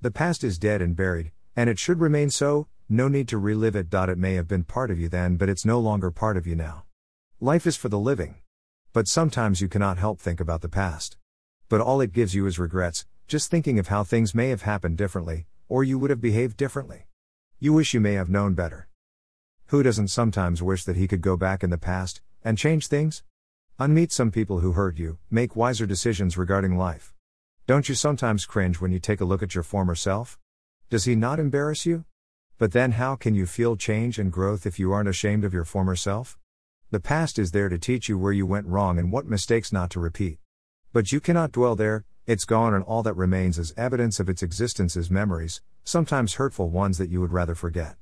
The past is dead and buried, and it should remain so, no need to relive it. It may have been part of you then, but it's no longer part of you now. Life is for the living. But sometimes you cannot help think about the past. But all it gives you is regrets, just thinking of how things may have happened differently, or you would have behaved differently. You wish you may have known better. Who doesn't sometimes wish that he could go back in the past and change things? Unmeet some people who hurt you, make wiser decisions regarding life. Don't you sometimes cringe when you take a look at your former self? Does he not embarrass you? But then how can you feel change and growth if you aren't ashamed of your former self? The past is there to teach you where you went wrong and what mistakes not to repeat. But you cannot dwell there, it's gone and all that remains as evidence of its existence is memories, sometimes hurtful ones that you would rather forget.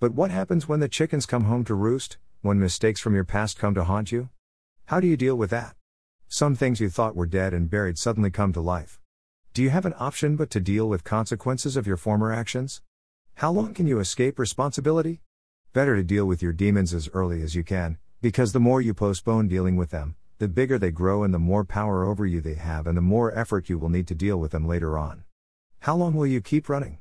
But what happens when the chickens come home to roost, when mistakes from your past come to haunt you? How do you deal with that? Some things you thought were dead and buried suddenly come to life. Do you have an option but to deal with consequences of your former actions? How long can you escape responsibility? Better to deal with your demons as early as you can, because the more you postpone dealing with them, the bigger they grow and the more power over you they have, and the more effort you will need to deal with them later on. How long will you keep running?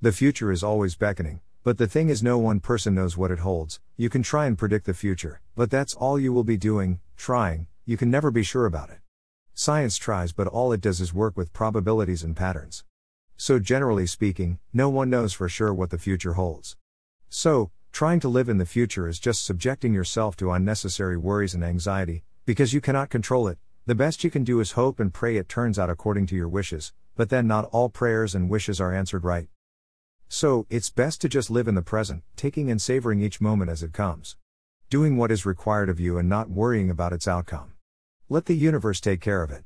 The future is always beckoning, but the thing is, no one person knows what it holds. You can try and predict the future, but that's all you will be doing, trying, you can never be sure about it. Science tries, but all it does is work with probabilities and patterns. So, generally speaking, no one knows for sure what the future holds. So, trying to live in the future is just subjecting yourself to unnecessary worries and anxiety, because you cannot control it. The best you can do is hope and pray it turns out according to your wishes, but then not all prayers and wishes are answered right. So, it's best to just live in the present, taking and savoring each moment as it comes. Doing what is required of you and not worrying about its outcome. Let the universe take care of it.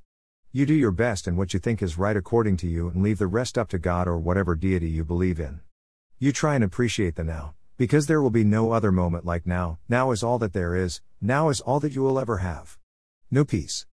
You do your best and what you think is right according to you and leave the rest up to God or whatever deity you believe in. You try and appreciate the now, because there will be no other moment like now, now is all that there is, now is all that you will ever have. No peace.